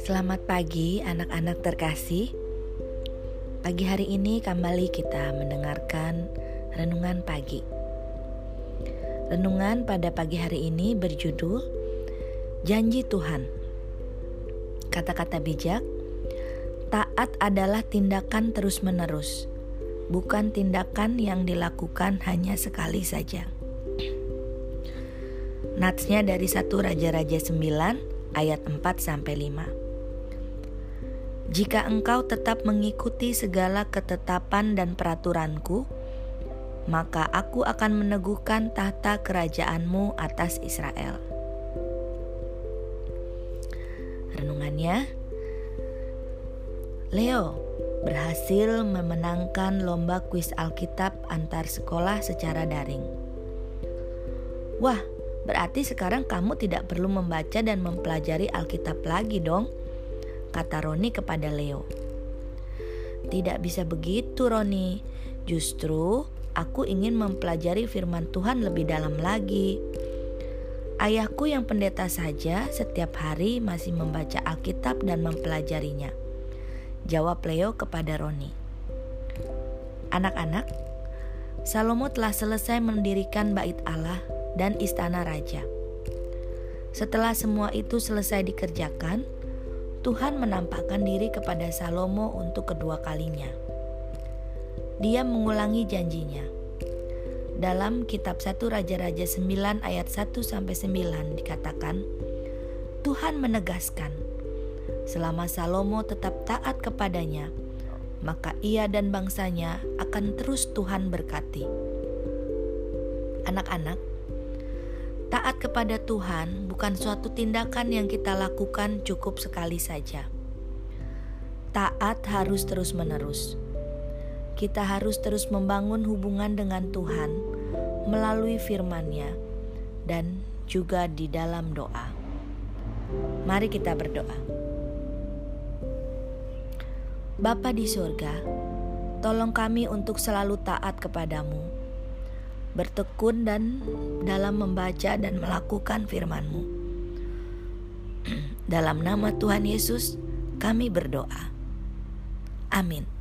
Selamat pagi anak-anak terkasih. Pagi hari ini kembali kita mendengarkan Renungan Pagi. Renungan pada pagi hari ini berjudul Janji Tuhan. Kata-kata bijak Taat adalah tindakan terus-menerus Bukan tindakan yang dilakukan hanya sekali saja Natsnya dari satu Raja-Raja 9 ayat 4 sampai 5. Jika engkau tetap mengikuti segala ketetapan dan peraturanku, maka aku akan meneguhkan tahta kerajaanmu atas Israel. Renungannya, Leo berhasil memenangkan lomba kuis Alkitab antar sekolah secara daring. Wah, berarti sekarang kamu tidak perlu membaca dan mempelajari Alkitab lagi dong kata Roni kepada Leo. Tidak bisa begitu, Roni. Justru aku ingin mempelajari firman Tuhan lebih dalam lagi. Ayahku yang pendeta saja setiap hari masih membaca Alkitab dan mempelajarinya. Jawab Leo kepada Roni. Anak-anak, Salomo telah selesai mendirikan bait Allah dan istana raja. Setelah semua itu selesai dikerjakan, Tuhan menampakkan diri kepada Salomo untuk kedua kalinya. Dia mengulangi janjinya. Dalam kitab 1 Raja-Raja 9 ayat 1 sampai 9 dikatakan, Tuhan menegaskan, selama Salomo tetap taat kepadanya, maka ia dan bangsanya akan terus Tuhan berkati. Anak-anak, Taat kepada Tuhan bukan suatu tindakan yang kita lakukan cukup sekali saja. Taat harus terus-menerus. Kita harus terus membangun hubungan dengan Tuhan melalui firman-Nya dan juga di dalam doa. Mari kita berdoa. Bapa di surga, tolong kami untuk selalu taat kepadamu bertekun dan dalam membaca dan melakukan firman-Mu. dalam nama Tuhan Yesus, kami berdoa. Amin.